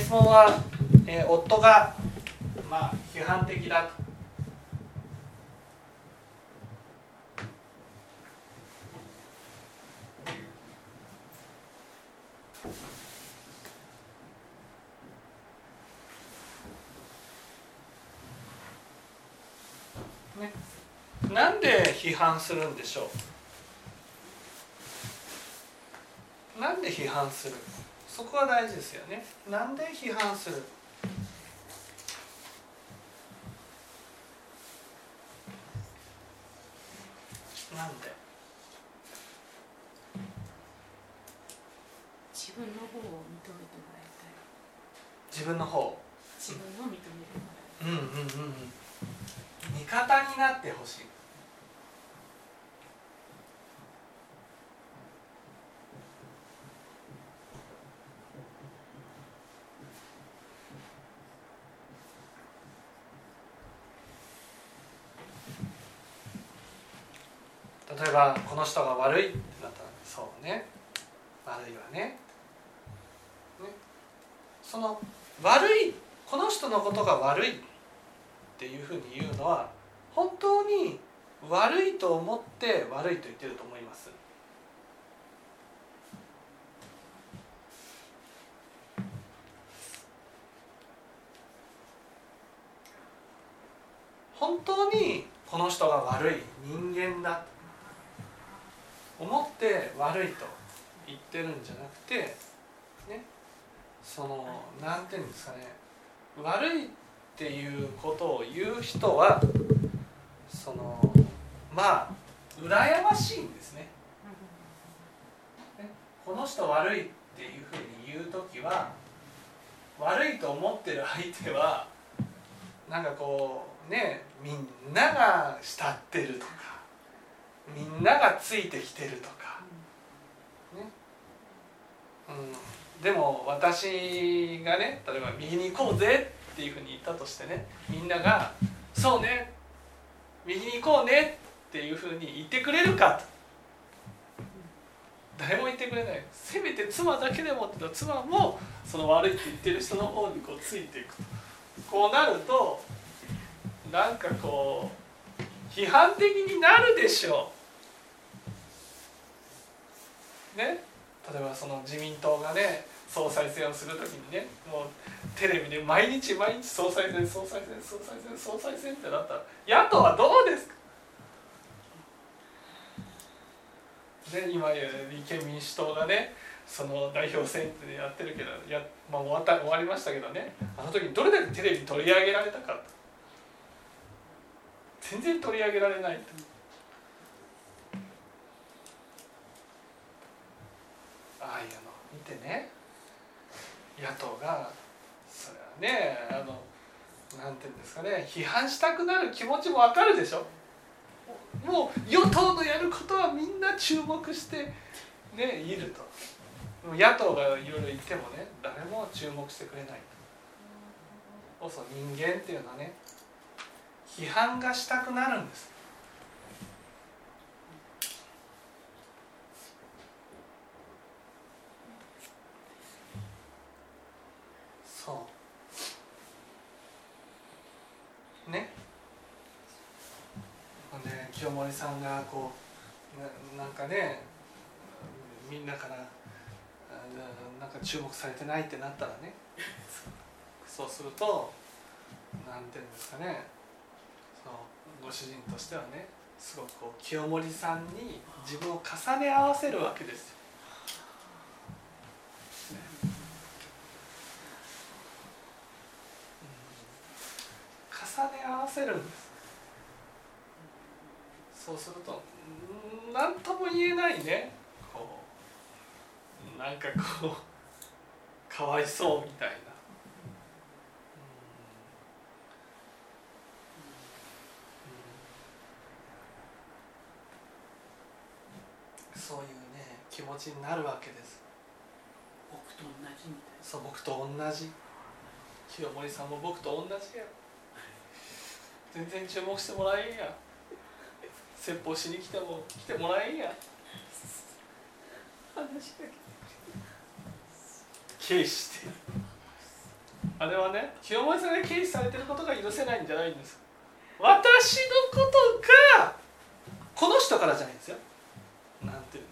質問は、えー、夫が、まあ、批判的だ。と。ね、なんで批判するんでしょう？なんで批判する？そこは大事ですよね。なんで批判するなんで自分の方を認めてもらいたい自分の方自分を認めてもらいたいうんうんうんうん味方になってほしい例えばこの人が悪いってなったらそうね。悪いわね。ね。その悪いこの人のことが悪いっていうふうに言うのは本当に悪いと思って悪いと言ってると思います。本当にこの人が悪い人間だ。思って悪いと言ってるんじゃなくてねその何て言うんですかね悪いっていうことを言う人はそのまあ羨ましいんですね。ねこの人悪いっていうふうに言う時は悪いと思ってる相手はなんかこうねみんなが慕ってるとかみんながついてきてるとか、ね。うん、でも私がね例えば右に行こうぜっていうふうに言ったとしてねみんなが「そうね。右に行こうね」っていうふうに言ってくれるか。と誰も言ってくれない。せめて妻だけでもって妻もその悪いって言ってる人の方にこうついていくと。こうなるとなんかこう批判的になるでしょう。ね。例えばその自民党がね総裁選をする時にねもうテレビで毎日毎日総裁選総裁選総裁選総裁選ってなったら野党はどうですか？で今立憲民主党がねその代表選ってやってるけどや、まあ、終わった終わりましたけどねあの時にどれだけテレビ取り上げられたか全然取り上げられないと。ああいうの見てね。野党がそれはねあのなんていうんですかね批判したくなる気持ちもわかるでしょ。もう与党のやることはみんな注目してねいると。野党がいろいろ言ってもね誰も注目してくれないと。そ人間っていうのはね批判がしたくなるんです。そう。ね。清盛さんがこうななんかねみんなからなんか注目されてないってなったらね。そうするとなんていうんですかね。そのご主人としてはねすごくこう清盛さんに自分を重ね合わせるわけですよ。重ね合わせるんです。そうすると何とも言えないね。こうなんかこうかわいそうみたいなそういうね気持ちになるわけです。僕と同じみたいそう僕と同じ。清盛さんも僕と同じや。全然注目してもらえんや。説法しに来ても来てもらえんや。話しかけて軽視して。あれはね清盛さんが軽視されてることが許せないんじゃないんです。私のことがこの人からじゃないんですよ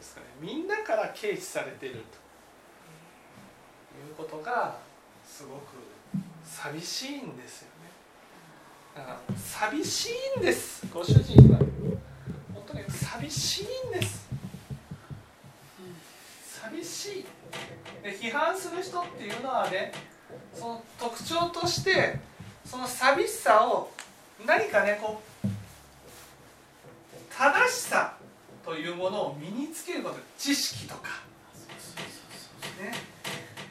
ですかね。みんなから軽視されてると。いうことがすごく寂しいんですよね。だから寂しいんです。ご主人は。本当に寂しいんです。寂しい。で批判する人っていうのはねその特徴としてその寂しさを何かねこう正しさというものを身につけること知識とか、ね、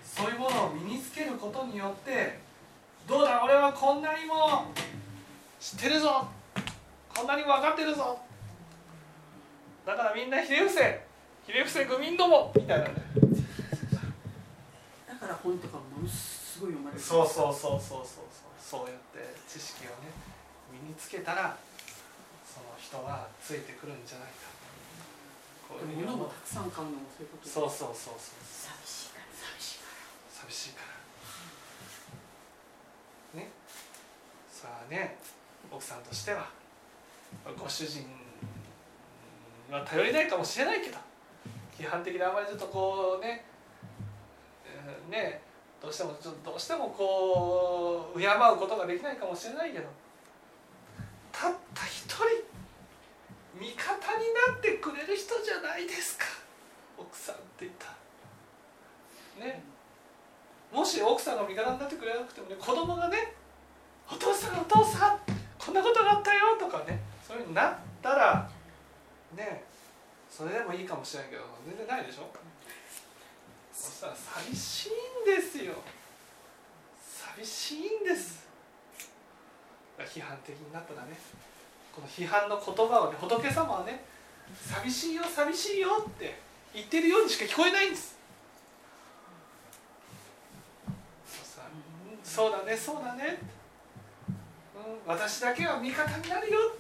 そういうものを身につけることによってどうだ俺はこんなにも知ってるぞ。こんなにも分かってるぞ。だからみんなひれ伏せひれ伏せ愚民どもみたいな。ねだから本とかものすごい読まれる。そうそうそうそうそうそうそうやって知識をね身につけたらその人はついてくるんじゃないか物もたくさん買うのもそういうことそうそうそうそう。寂しいから。寂しいから。寂しいから。ね。さあね奥さんとしてはご主人は頼りないかもしれないけど批判的であまりちょっとこうねえーねどうしてもちょっとどうしてもこう敬うことができないかもしれないけどたった一人味方になってくれる人じゃないですか。奥さんって言ったね。もし奥さんが味方になってくれなくてもね子供がね「お父さんお父さんこんなことがあったよ」とかねそういうふうになったらねそれでもいいかもしれないけど全然ないでしょ。そしたら寂しいんですよ。寂しいんです。批判的になったらね。この批判の言葉をね仏様はね寂しいよ寂しいよって言ってるようにしか聞こえないんです。そうだねそうだね、うん、私だけは味方になるよっ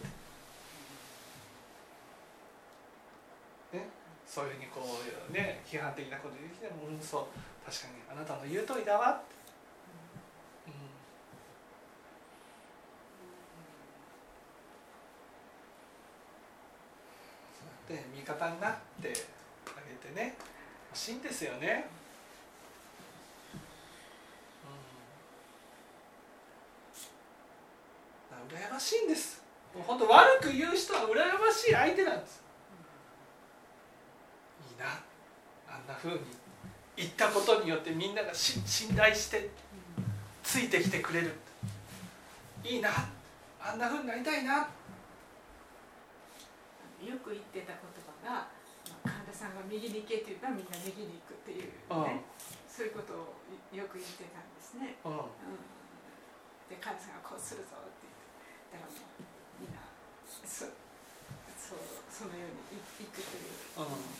て。ねそういうふうにこうね批判的なこと言ってきてもうんそう。確かにあなたの言う通りだわって、うんそうやって味方になってあげてね。欲しいんですよね。うん、羨ましいんです。もう本当悪く言う人は羨ましい相手なんです。いいな。あんな風に。言ったことによってみんながし信頼してついてきてくれる。いいな。あんな風になりたいな。よく言ってた言葉が、まあ、神田さんが右に行けって言ったらみんな右に行くっていう、ね、そういうことをよく言ってたんですね。うんうん、で神田さんがこうするぞって言ってだからもうみんなそそうそのようにい行くという。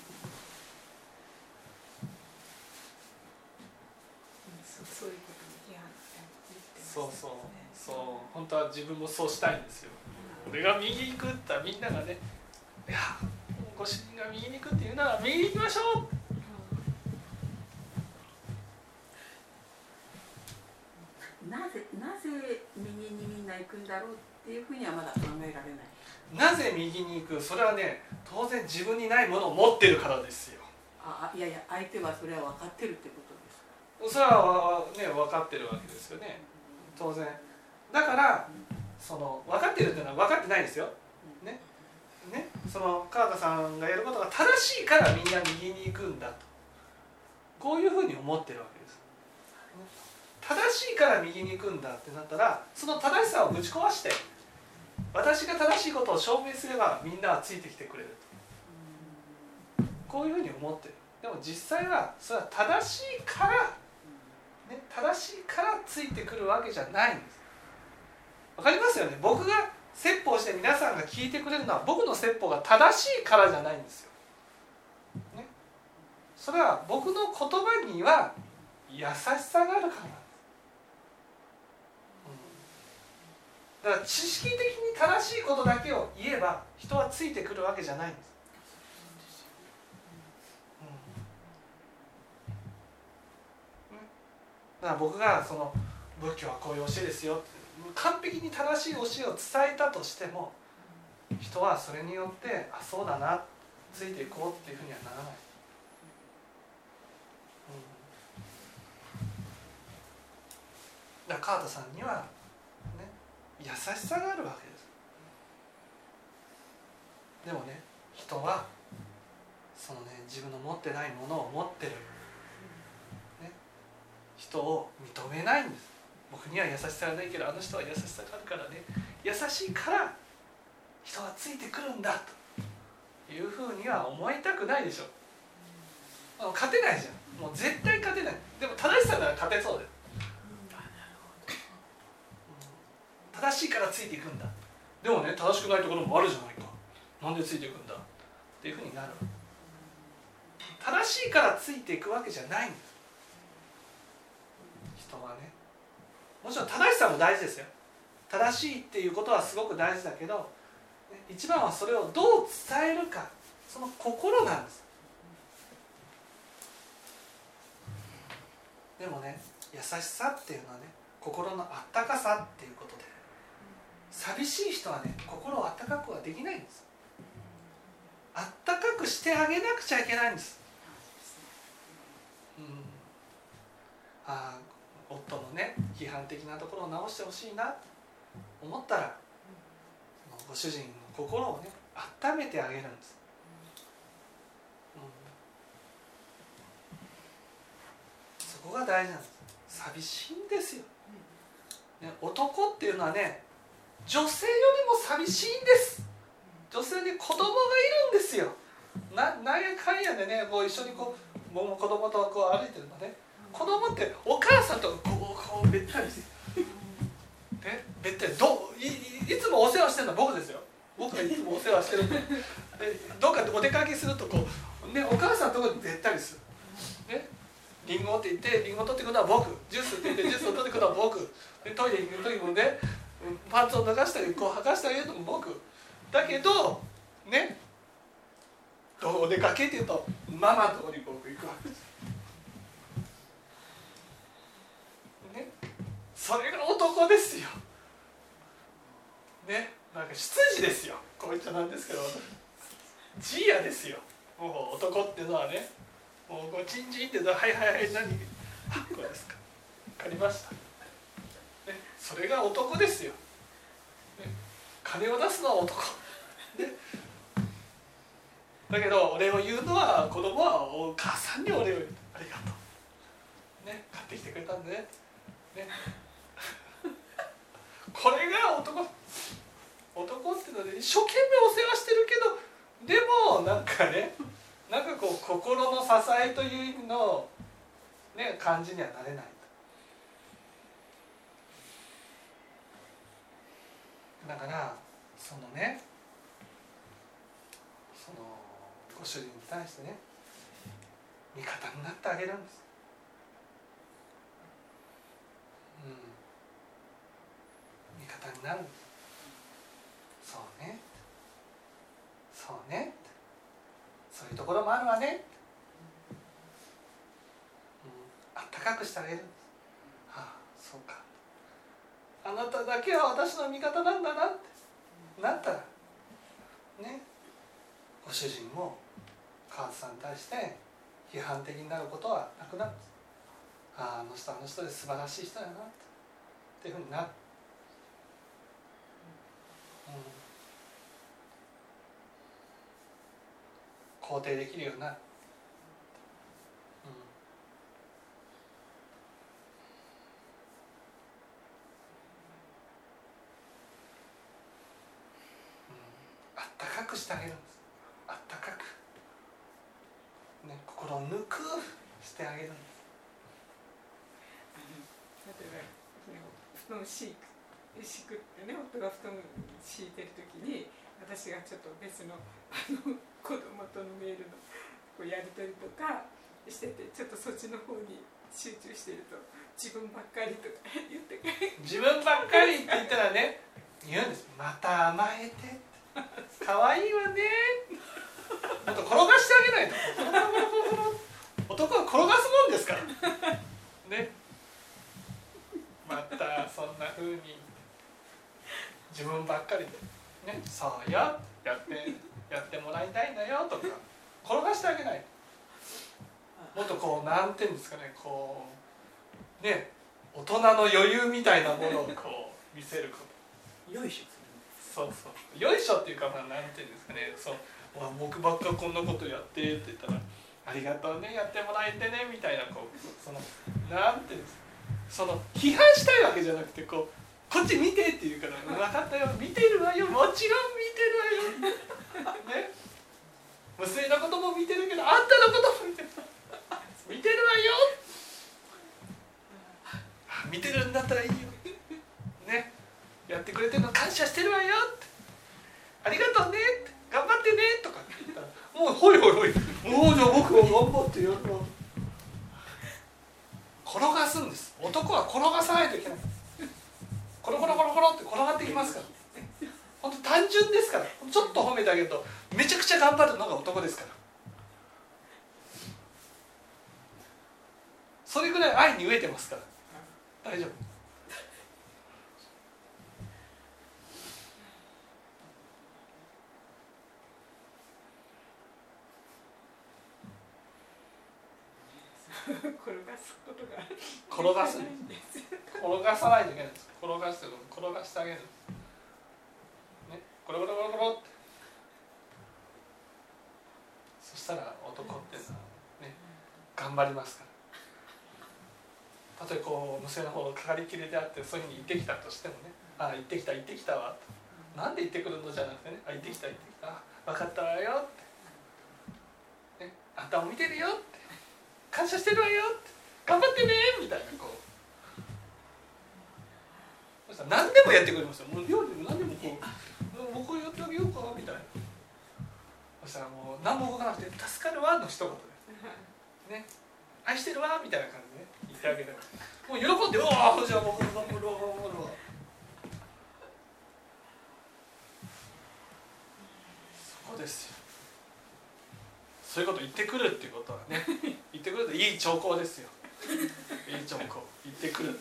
そそういうことに批判言ってますそうそう。そう。本当は自分もそうしたいんですよ。俺が右に行くって言ったらみんながねいや。ご主人が右に行くって言うなら右に行きましょう。なぜなぜ右にみんな行くんだろうっていうふうにはまだ考えられない。なぜ右に行く？それはね当然自分にないものを持ってるからですよ。ああいやいや相手はそれは分かってるってことですか？それはね分かってるわけですよね。当然。だからその分かってるっていうのは分かってないですよ。ねねその川田さんがやることが正しいからみんな右に行くんだと。こういうふうに思ってるわけです。正しいから右に行くんだってなったらその正しさをぶち壊して私が正しいことを証明すればみんなはついてきてくれると。こういうふうに思ってる。でも実際はそれは正しいからね、正しいからついてくるわけじゃないんです。わかりますよね？僕が説法して皆さんが聞いてくれるのは僕の説法が正しいからじゃないんですよ、ね、それは僕の言葉には優しさがあるから、うん、だから知識的に正しいことだけを言えば人はついてくるわけじゃないんです。だから僕がその仏教はこういう教えですよって。完璧に正しい教えを伝えたとしても人はそれによってあそうだなついていこうっていうふうにはならない、うん、だから川田さんにはね優しさがあるわけです。でもね人はそのね自分の持ってないものを持ってる、ね、人を認めないんです。僕には優しさがないけどあの人は優しさがあるからね。優しいから人がついてくるんだというふうには思いたくないでしょ。勝てないじゃん。もう絶対勝てない。でも正しさなら勝てそうです正しいからついていくんだ。でもね正しくないところもあるじゃないか。なんでついていくんだ。っていうふうになる。正しいからついていくわけじゃないんです人はねもちろん正しさも大事ですよ。正しいっていうことはすごく大事だけど一番はそれをどう伝えるか。その心なんです。でもね優しさっていうのはね心のあったかさっていうことで。寂しい人はね心をあったかくはできないんです。あったかくしてあげなくちゃいけないんです、うん、ああ夫のね批判的なところを直してほしいなと思ったらご主人の心をね温めてあげるんです、うん、そこが大事なんです。寂しいんですよ、ね、男っていうのはね女性よりも寂しいんです。女性に子供がいるんですよ。ななんやかんやでねこう一緒にこうも子供とこう歩いてるのね子供ってお母さんとこうこうべったりしてねべったりどいいつもお世話してるのは僕ですよ。僕がいつもお世話してるんで。どっかお出かけするとこう、ね、お母さんのところにべったりする。ね。リンゴって言ってリンゴ取ってくるのは僕。ジュースって言ってジュースを取ってくるのは僕。でトイレ行く時もねパンツを脱がしたりこう履かしてあげるのも僕。だけどね。どうお出かけっていうとママのとこに僕行くわけです。ねそれが男ですよ。ねなんか執事ですよ。こう言っちゃなんですけど。ジーヤですよ。もう男っていうのはね。もうごちんちんってはいはいはい何？あこれですか。分かりました、ね、それが男ですよ、ね、金を出すのは男、ね、だけど俺を言うのは子供はお母さんにお礼を言う。ありがとう。ね買ってきてくれたんでね。ね。これが男男っていうのは、一生懸命お世話してるけどでもなんかねなんかこう心の支えという意味の、ね、感じにはなれないだからそのねそのご主人に対してね味方になってあげるんですうん味方になるんです。そうね。そうね。そういうところもあるわね、うん、あったかくしてあげるんですはあそうか。あなただけは私の味方なんだなって。なったらね。ご主人も川津さんに対して批判的になることはなくなるあああの人あの人で素晴らしい人やなって。いうふうになる肯定できるような、うん。あったかくしてあげるんです。あったかくね心をぬくしてあげるんです。例えば布団敷敷くってね夫が布団敷いてる時に私がちょっと別のあの子供とのメールのこうやり取りとかしててちょっとそっちの方に集中してると自分ばっかりとか言って自分ばっかりって言ったらね言うんです。また甘えて。可愛いわね。もっと転がしてあげないと。男は転がすもんですから。ね。またそんな風に。自分ばっかりでねそうよやってやってもらいたいんだよとか転がしてあげない。もっとこうなんていうんですかねこうね大人の余裕みたいなものをこう 見せること。よいしょそうそう。よいしょっていうかまあなんていうんですかねそうわ僕ばっかこんなことやってって言ったらありがとうねやってもらえてねみたいなこうそのなんていうんですかその批判したいわけじゃなくてこうこっち見てって言うから「分かったよ。見てるわよ。もちろん見てるわよ」ね娘のことも見てるけどあんたのことも見てる見てるわよあ見てるんだったらいいよねやってくれてるの感謝してるわよってありがとうねって頑張ってねとかって言ったらもうほいほいほいもうじゃあ僕は頑張ってやるわ転がすんです男は転がさないといけないコロコロコロコロって転がってきますから本当単純ですからちょっと褒めてあげるとめちゃくちゃ頑張るのが男ですからそれぐらい愛に飢えてますから大丈夫転がすことが転がす。転がさないといけないです。転がして転がしてあげるねコロコロコロコロってそしたら男っていうのはね頑張ります。からたとえこう娘の方がかかりきれであってそういうふうに行ってきたとしてもね「ああ行ってきた行ってきたわ」と「なんで行ってくるの?」じゃなくてね「あ行ってきた行ってきたあ分かったわよ」って、ね「あんたも見てるよ」って「感謝してるわよ」「頑張ってね」みたいなこう。そしたら何でもやってくれますよ。もう料理も何でもこう。僕やってあげようか。みたいな。そしたらもう何も動かなくて「助かるわ」の一言で。ね「愛してるわ」みたいな感じで、ね、言ってあげたらもう喜んで「うわじゃあもう頑張るわ頑張るわ」そこですよ。そういうこと言ってくるっていうことはね 言ってくるといい兆候ですよ。いい兆候。言ってくる。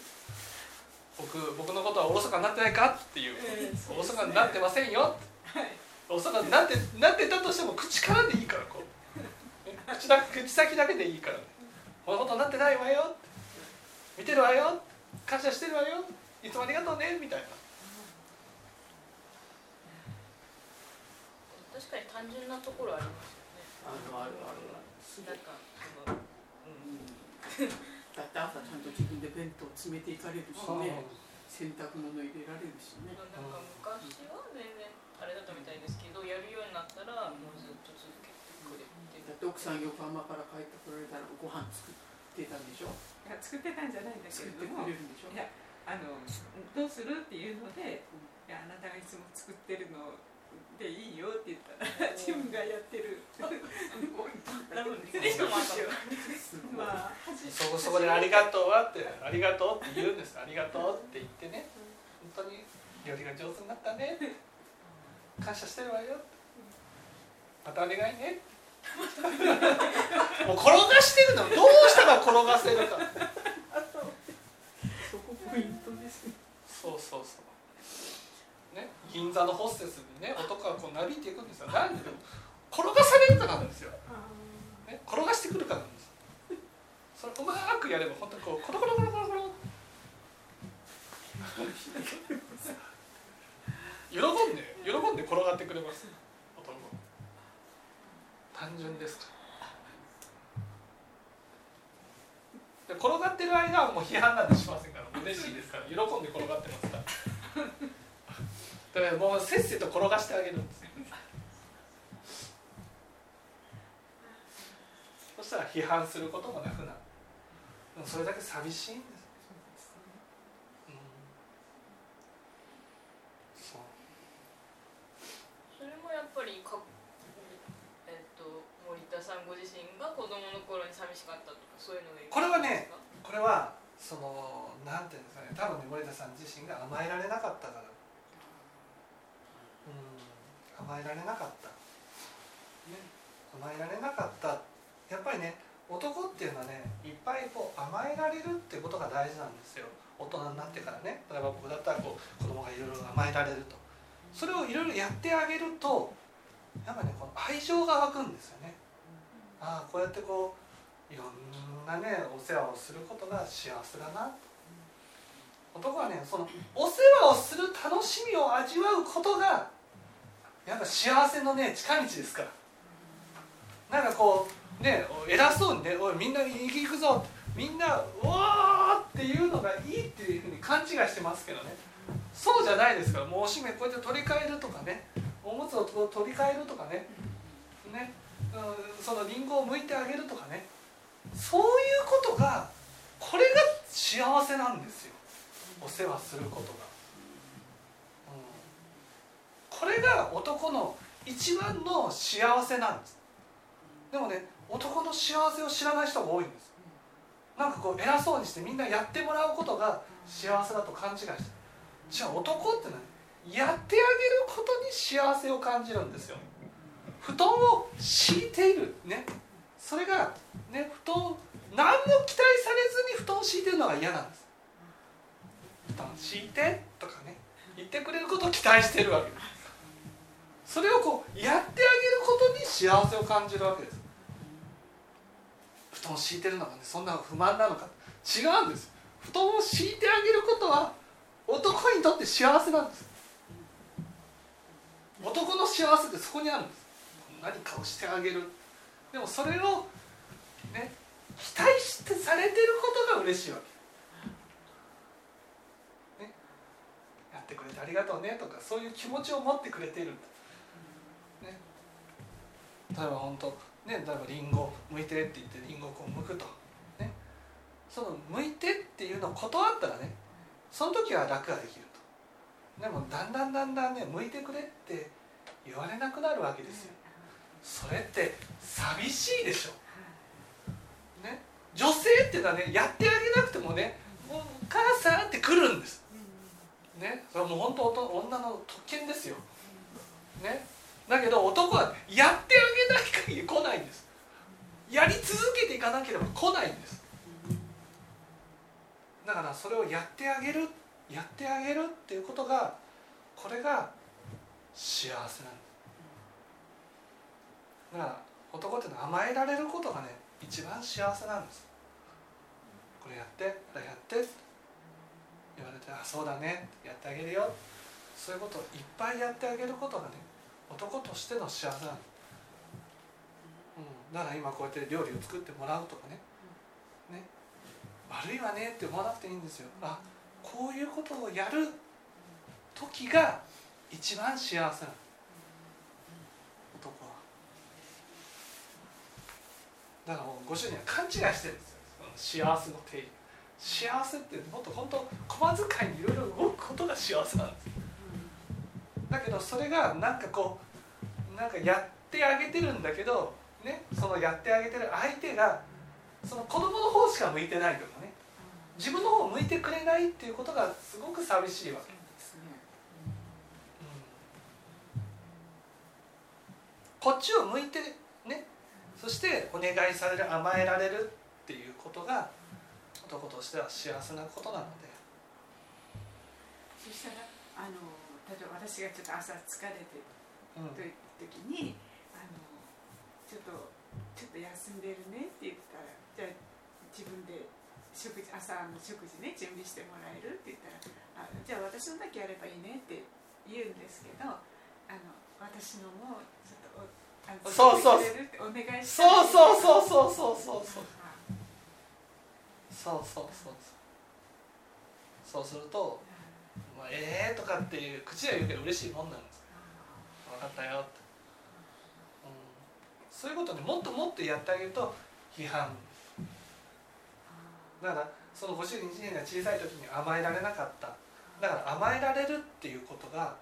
僕僕のことはおろそかになってないかっていう。ええおろそかになってませんよ。おろそかになってなってたとしても口からでいいからこう。ね口だ口先だけでいいから、ね、こんなことになってないわよ。見てるわよ。感謝してるわよ。いつもありがとうね。みたいな。確かに単純なところありますあるあるあるあるない。ん。かそのだって朝ちゃんと自分で弁当詰めていかれるしね。洗濯物入れられるしね。なんか昔は全然あれだったみたいですけどやるようになったらもうずっと続けてくれてだって奥さん横浜から帰ってこられたらご飯作ってたんでしょ？いや作ってたんじゃないんだけ作ってくれどもれるんでしょ？いやあのどうするっていうので、いやあなたがいつも作ってるのでいいよって言ったら自分がやってる。まあそこそこで「ありがとうは」って「ありがとう」って言うんです「ありがとう」って言ってね。本当に料理が上手になったね。感謝してるわよ。またお願いね。もう転がしてるの。どうしたら転がせるか。そこポイントですね。そうそうそう。ね銀座のホステスにね男がこうなびいていくんですよ。なんで転がされるからなんですよ、ね、転がしてくるからなんですそれうまくやれば本当にこうコロコロコロコロコロ喜んで喜んで転がってくれます男単純ですからで転がってる間はもう批判なんてしませんから嬉しいですから喜んで転がってますからだからもうせっせと転がしてあげるんですそしたら批判することもなくなる。それだけ寂しい。んすうんそうそれもやっぱりかえっと森田さんご自身が子供の頃に寂しかったとかそういうのがこれはねこれはそのなんていうんですかね多分ね森田さん自身が甘えられなかったからうん甘えられなかった、ね、甘えられなかった。やっぱりね男っていうのはねいっぱいこう甘えられるってことが大事なんですよ。大人になってからね。例えば僕だったらこう子供がいろいろ甘えられると。それをいろいろやってあげるとやっぱねこの愛情が湧くんですよね。ああこうやってこういろんなねお世話をすることが幸せだな。男はねそのお世話をする楽しみを味わうことがやっぱ幸せのね近道ですから。なんかこうね偉そうにね「おいみんな行くぞ」みんな「うわー!」っていうのがいいっていうふうに勘違いしてますけどね。そうじゃないですからもうおしめこうやって取り替えるとかね。おむつを取り替えるとかね。ね、うん、そのリンゴを剥いてあげるとかね。そういうことがこれが幸せなんですよ。お世話することが、これが男の一番の幸せなんです。でもね男の幸せを知らない人が多いんです。なんかこう偉そうにしてみんなやってもらうことが幸せだと勘違いしてじゃあ男って何やってあげることに幸せを感じるんですよ。布団を敷いているね。それがね布団何も期待されずに布団を敷いてるのが嫌なんです。布団敷いてとかね言ってくれることを期待してるわけです。それをこうやってあげることに幸せを感じるわけです。布団を敷いてるのがねそんな不満なのか。違うんです。布団を敷いてあげることは男にとって幸せなんです。男の幸せってそこにあるんです。何かをしてあげる。でもそれをね期待してされてることが嬉しいわけ、ね、やってくれてありがとうねとかそういう気持ちを持ってくれている、ね、例えば本当ね例えばリンゴ剥いてって言ってリンゴをこう剥くと、ね、その剥いてっていうのを断ったらねその時は楽ができると。でもだんだんだんだんね剥いてくれって言われなくなるわけですよ。それって寂しいでしょ。ね、女性っていうのはねやってあげなくてもね「もうお母さん」って来るんです。ね、それはもう本当女の特権ですよ。ね、だけど男は、やってあげない限り来ないんです。やり続けていかなければ来ないんです。だからそれをやってあげるやってあげるっていうことがこれが幸せなんです。だから男っていうのは甘えられることがね一番幸せなんですこれやってあれやって言われて「あそうだねやってあげるよ」そういうことをいっぱいやってあげることがね男としての幸せなんです、うん、だから今こうやって料理を作ってもらうとかね。ね。悪いわねって思わなくていいんですよ。あこういうことをやる時が一番幸せなの。男は。だからもうご主人は勘違いしてるんですよ。幸せの定義。幸せってもっと本当小遣いにいろいろ動くことが幸せなんですだけどそれがなんかこうなんかやってあげてるんだけどねそのやってあげてる相手がその子供の方しか向いてないとかね自分の方を向いてくれないっていうことがすごく寂しいわけ。ですね、うん、こっちを向いてねそしてお願いされる甘えられるっていうことが男としては幸せなことなので。そしたらあの例えば私がちょっと朝疲れてるという時に、あのちょっとちょっと休んでるねって言ったらじゃあ自分で食事朝の食事ね準備してもらえるって言ったらあじゃあ私のだけやればいいねって言うんですけどあの私のもちょっとそうそう。お願いそうそうそうそうそうそうそうそうそうそう。そうすると「まあ、ええー」とかっていう口では言うけど嬉しいもんなんです。分かったよって、うん、そういうことにもっともっとやってあげると批判。だからそのご主人自身が小さい時に甘えられなかった。だから甘えられるっていうことが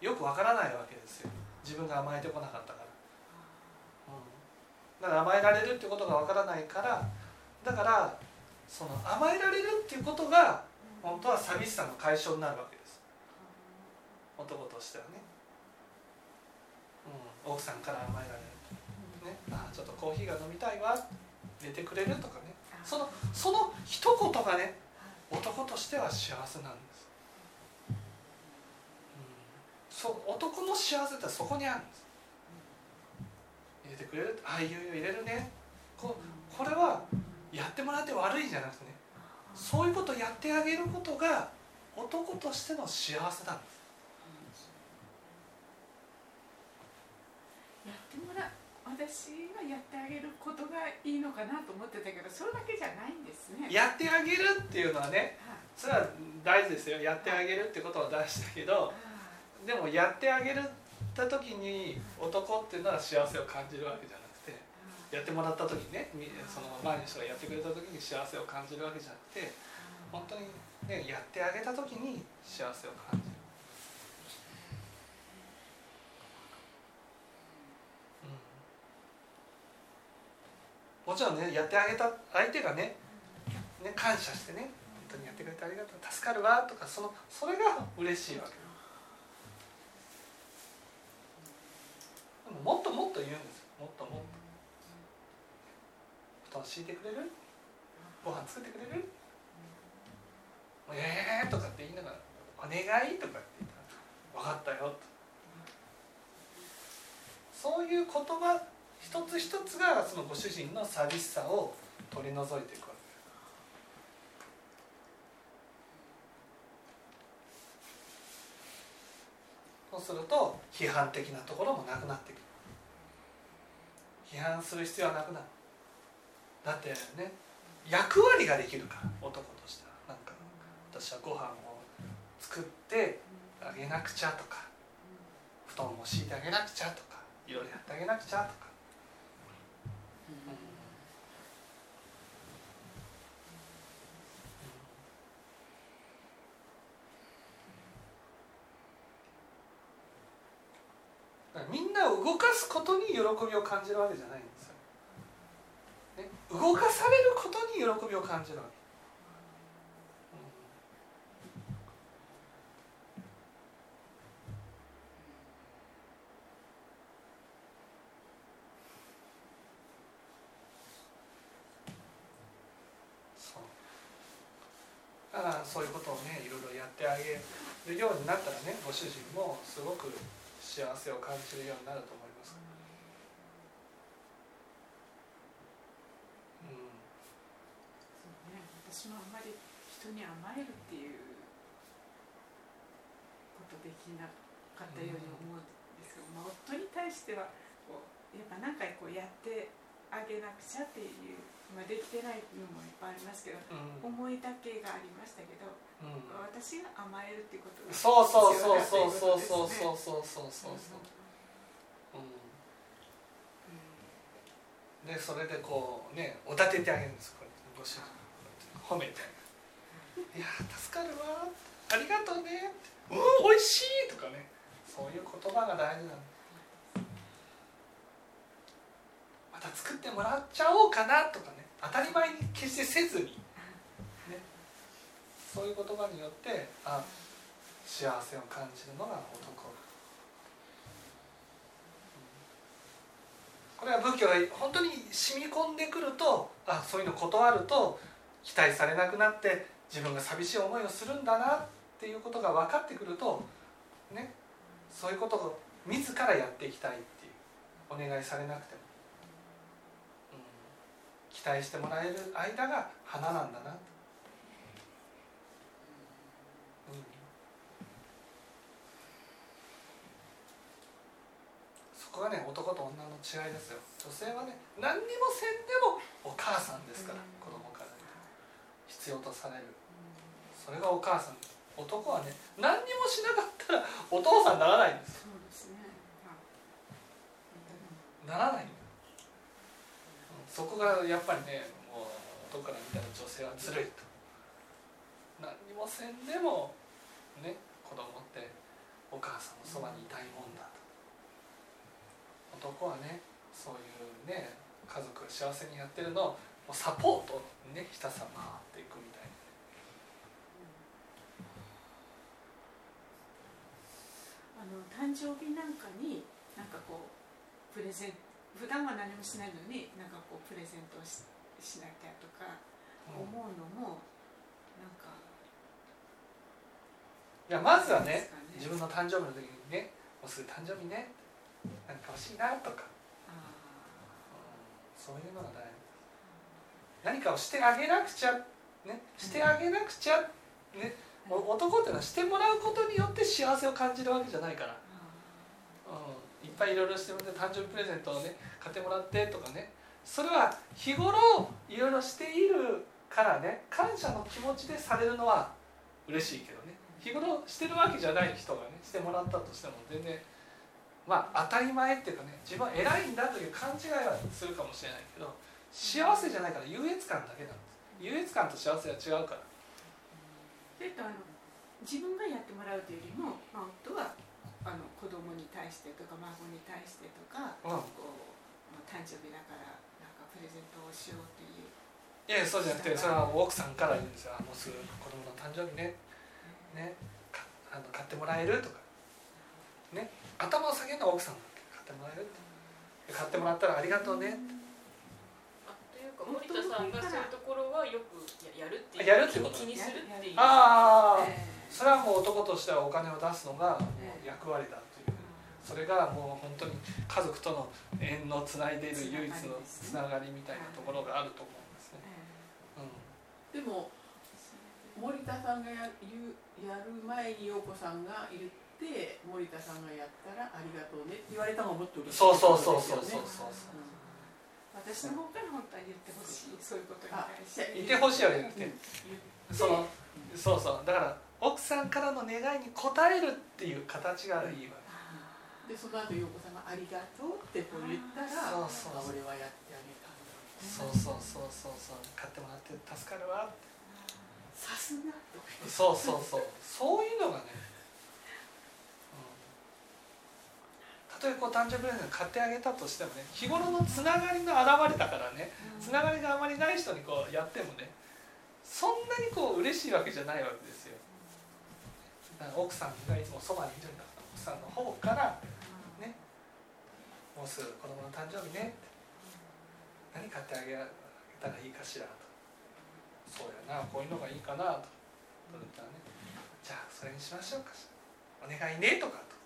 よくわからないわけですよ。自分が甘えてこなかったから。うん。だから甘えられるっていうことがわからないから。だからその甘えられるっていうことが本当は寂しさの解消になるわけ。男としてはね、うん、奥さんから甘えられる、ね、あちょっとコーヒーが飲みたいわ。寝てくれるとかね。そのその一言がね男としては幸せなんです、うん、そう男の幸せってそこにあるんです。入れてくれる？ああいうよ入れるね。ここれはやってもらって悪いじゃなくてね。そういうことをやってあげることが男としての幸せなんですやってもらう私がやってあげることがいいのかなと思ってたけどそれだけじゃないんですね。やってあげるっていうのはねはい。それは大事ですよ。やってあげるってことは大事だけどでもやってあげるた時に男っていうのは幸せを感じるわけじゃなくてやってもらった時にねみその前の人がやってくれた時に幸せを感じるわけじゃなくて本当にねやってあげた時に幸せを感じる、もちろんねやってあげた相手がねね感謝してね本当にやってくれてありがとう助かるわとかそのそれが嬉しいわけ。でももっともっと言うんですよ。もっともっと。布団敷いてくれる？ご飯作ってくれる？もうえーとかって言いながら「お願い」とかって言ったら「分かったよ」と。そういう言葉一つ一つがそのご主人の寂しさを取り除いていくわけそうすると批判的なところもなくなってく。る批判する必要はなくなるだってね役割ができるから男としてはなんか私はご飯を作ってあげなくちゃとか。布団も敷いてあげなくちゃとか。いろいろやってあげなくちゃとか、みんなを動かすことに喜びを感じるわけじゃないんですよ、ね、動かされることに喜びを感じるわけ、そうだからそういうことをねいろいろやってあげるようになったらねご主人もすごく幸せを感じるようになると思います。うん。そうね、私もあんまり人に甘えるっていうことできなかったように思うんですけど、まあ、夫に対してはこうやっぱ何回こうやってあげなくちゃっていう、まあ、できてないのもいっぱいありますけどうん。思いだけがありましたけどうん。私が甘えるっていうことがそうそうそうそうそうそうそうそうそうそううん。でそれでこうねおだててあげるんです。こうやってご主人褒めて「いやー助かるわ」ありがとうね」うん美味しい」とかね。そういう言葉が大事なのまた作ってもらっちゃおうかなとかね当たり前に決してせずに、ね、そういう言葉によってあ幸せを感じるのが男。これは仏教が本当に染み込んでくるとあそういうの断ると期待されなくなって自分が寂しい思いをするんだなっていうことが分かってくるとねそういうことを自らやっていきたいっていうお願いされなくても、待してもらえる間が花なんだな。と、うん、そこがね男と女の違いですよ。女性はね何にもせんでもお母さんですから、子供から見て必要とされる。それがお母さん。男はね何にもしなかったらお父さんにならないんです。ならないそこがやっぱりねもう男から見たら女性はずるいと。何にもせんでもね子供ってお母さんのそばにいたいもんだと。男はねそういうね家族が幸せにやってるのをサポートねひたすら回っていくみたいな。あの誕生日なんかになんかこうプレゼン普段は何もしないのになんかこうプレゼントをししなきゃとか思うのもなんかいやまずはねね。自分の誕生日の時にねもうすぐ誕生日ね何か欲しいなとか、そういうのが大事。何かをしてあげなくちゃねしてあげなくちゃね男っていうのはしてもらうことによって幸せを感じるわけじゃないから、あうん、ぱいいろいろしてもらって誕生日プレゼントをね買ってもらってとかね。それは日頃いろいろしているからね感謝の気持ちでされるのは嬉しいけどね。日頃してるわけじゃない人がねしてもらったとしても全然まあ当たり前っていうかね自分は偉いんだという勘違いはするかもしれないけど幸せじゃないから優越感だけなんです。優越感と幸せは違うから。えっとあの自分がやってもらうというよりも、まあ、夫はあの子供に対してとか孫に対してとか、うん。こうまあ誕生日だからなんかプレゼントをしようという。いやそうじゃなくてそれは奥さんから言うんですよ。あもうすぐ子供の誕生日ね。ね。かあの買ってもらえるとか。ね。頭を下げるのは奥さんだけ買ってもらえるって。買ってもらったらありがとうねあというか森田さんがそういうところはよくややるっていうやるってこと気にするっていう。ああえそれはもう男としてはお金を出すのが役割だという。それがもう本当に家族との縁のつないでいる唯一のつながりみたいなところがあると思うんですね、えうん、でも森田さんがややる前に陽子さんが言って森田さんがやったらありがとうねって言われたのがもっと嬉しい。そうそうそうそうですよねそうそううん私の方から本当は言ってほしいそういうことに対していてほしいわけじゃなくてうんそのそうそうだから奥さんからの願いに応えるっていう形がいいわでその後陽子さんが「ありがとう」ってこう言ったらそうそうあ俺はやってあげたんだそうそうそうそうそう。買ってもらって助かるわ。ってさすがそうそうそう。そういうのがね、うん、たとえこう誕生日プレゼント買ってあげたとしてもね日頃のつながりの表れだからねつながりがあまりない人にこうやってもねそんなにこう嬉しいわけじゃないわけです奥さんがいつもそばにいるんだから奥さんの方からねもうすぐ子供の誕生日ねって何買ってあげたらいいかしらと。そうやなこういうのがいいかなと。言ったらねじゃあそれにしましょうか。お願いねとかと。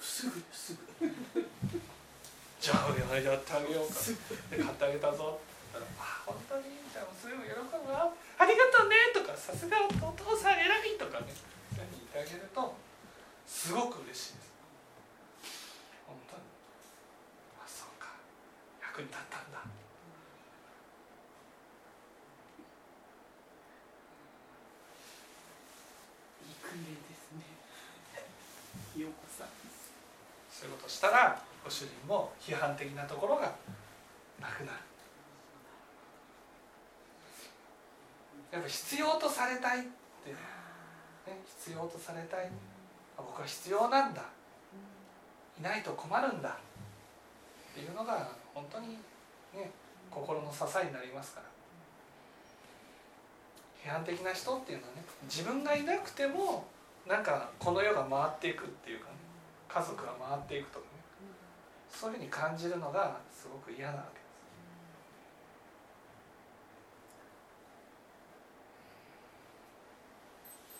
すぐすぐ。じゃあやってあげようか。で買ってあげたぞ。って言ったら「あ本当に?」みたいなすぐ喜ぶわ「ありがとうね」とか「さすがお父さん偉い」とかねそういうふうに言ってあげるとすごく嬉しいです。本当に。あそうか。役に立ったんだ。いいですね。陽子さんそういうことしたらご主人も批判的なところがなくなる。やっぱ必要とされたいって、ね、必要とされたい。僕は必要なんだ。いないと困るんだ。っていうのが本当にね心の支えになりますから。批判的な人っていうのはね自分がいなくてもなんかこの世が回っていくっていうかね家族が回っていくとかね。そういうふうに感じるのがすごく嫌なわけ。です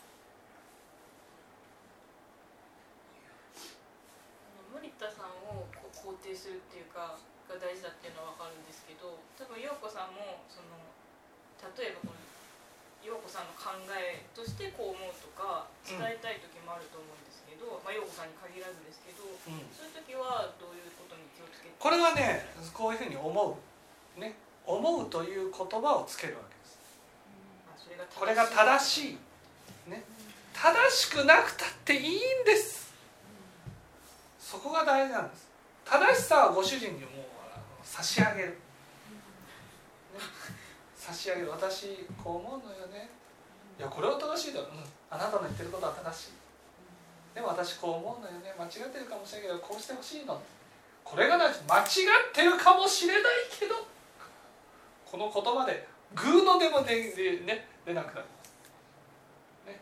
森田さんをこう肯定するっていうかが大事だっていうのは分かるんですけど多分陽子さんもその例えばこの陽子さんの考えとしてこう思うとか伝えたい時もあると思うんですけど、まあ陽子さんに限らずですけどうん。そういう時はどういうことに気をつけて？これはねこういうふうに思う。ね。思うという言葉をつけるわけです。あそれがこれが正しい。ね。正しくなくたっていいんです。そこが大事なんです正しさはご主人にもう差し上げる、差し上げる。私こう思うのよね。いやこれは正しいだろ。う、ん、あなたの言ってることは正しい。でも私こう思うのよね。間違ってるかもしれないけどこうしてほしいの。これがな間違ってるかもしれないけど。この言葉でグーのでもねでね出なくなります、ね、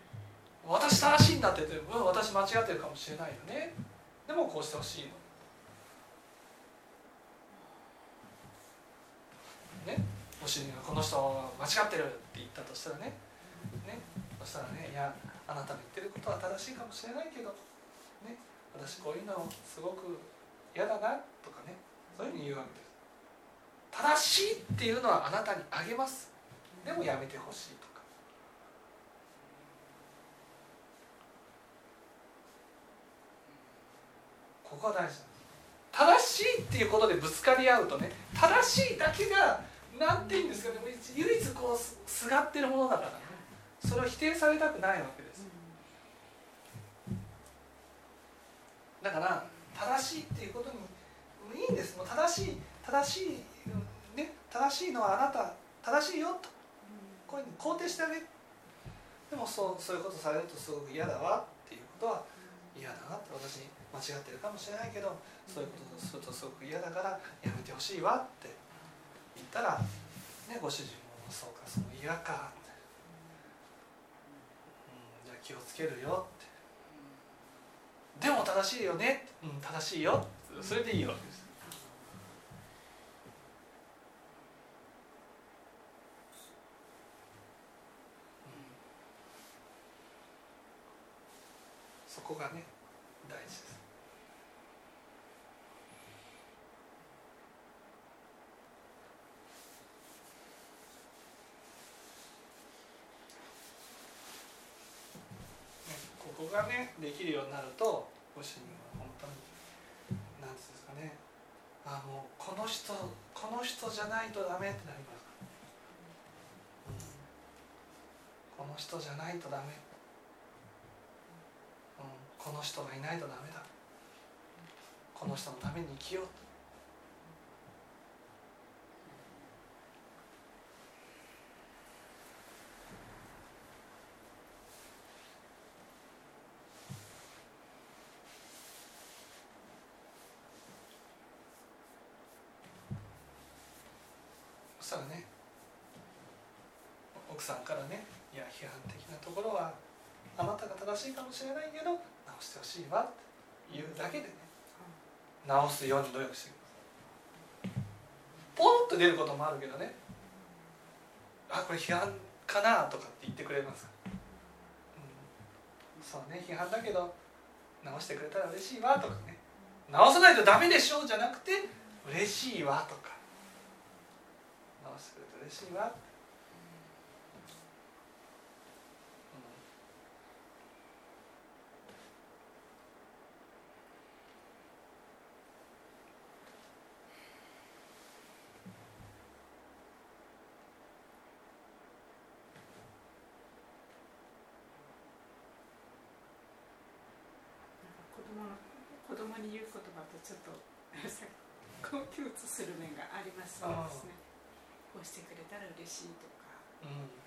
私正しいんだって言って、うん、私間違ってるかもしれないよね。でもこうしてほしいの。ねご主人がこの人間違ってるって言ったとしたらねねそしたらねいやあなたの言ってることは正しいかもしれないけど、ね、私こういうのすごく嫌だなとかねそういうふうに言うわけです。正しいっていうのはあなたにあげます。でもやめてほしいとか。ここが大事なんです。正しいっていうことでぶつかり合うとね正しいだけがなんていうんですかね唯一こうすがってるものだからそれを否定されたくないわけです。だから正しいっていうことにいいんです。もう正しい正しいね正しいのはあなた正しいよと。こういうふうに肯定してあげる。でもそうそういうことされるとすごく嫌だわっていうことは嫌だなって私間違ってるかもしれないけどそういうことするとすごく嫌だからやめてほしいわって。ったら、ね、ご主人もそうかその嫌かって、うん、じゃあ気をつけるよって。でも正しいよね、うん、正しいよそれでいいわけです。そこがね大事ですねここがねできるようになるとご主人は本当に何ていうんですかね。あのこの人この人じゃないとダメってなります、この人じゃないとダメ。うん、この人がいないとダメだ。この人のために生きよう。したらね。奥さんからねいや批判的なところはあなたが正しいかもしれないけど直してほしいわって言うだけでね。直すように努力してください。ポンと出ることもあるけどね。あこれ批判かなとかって言ってくれます、うん、そうね。批判だけど直してくれたら嬉しいわとかね。直さないとダメでしょうじゃなくて嬉しいわとか。嬉しいわって子供の子供に言う言葉とちょっと 共通する面がありますねこうしてくれたら嬉しいとか。うん。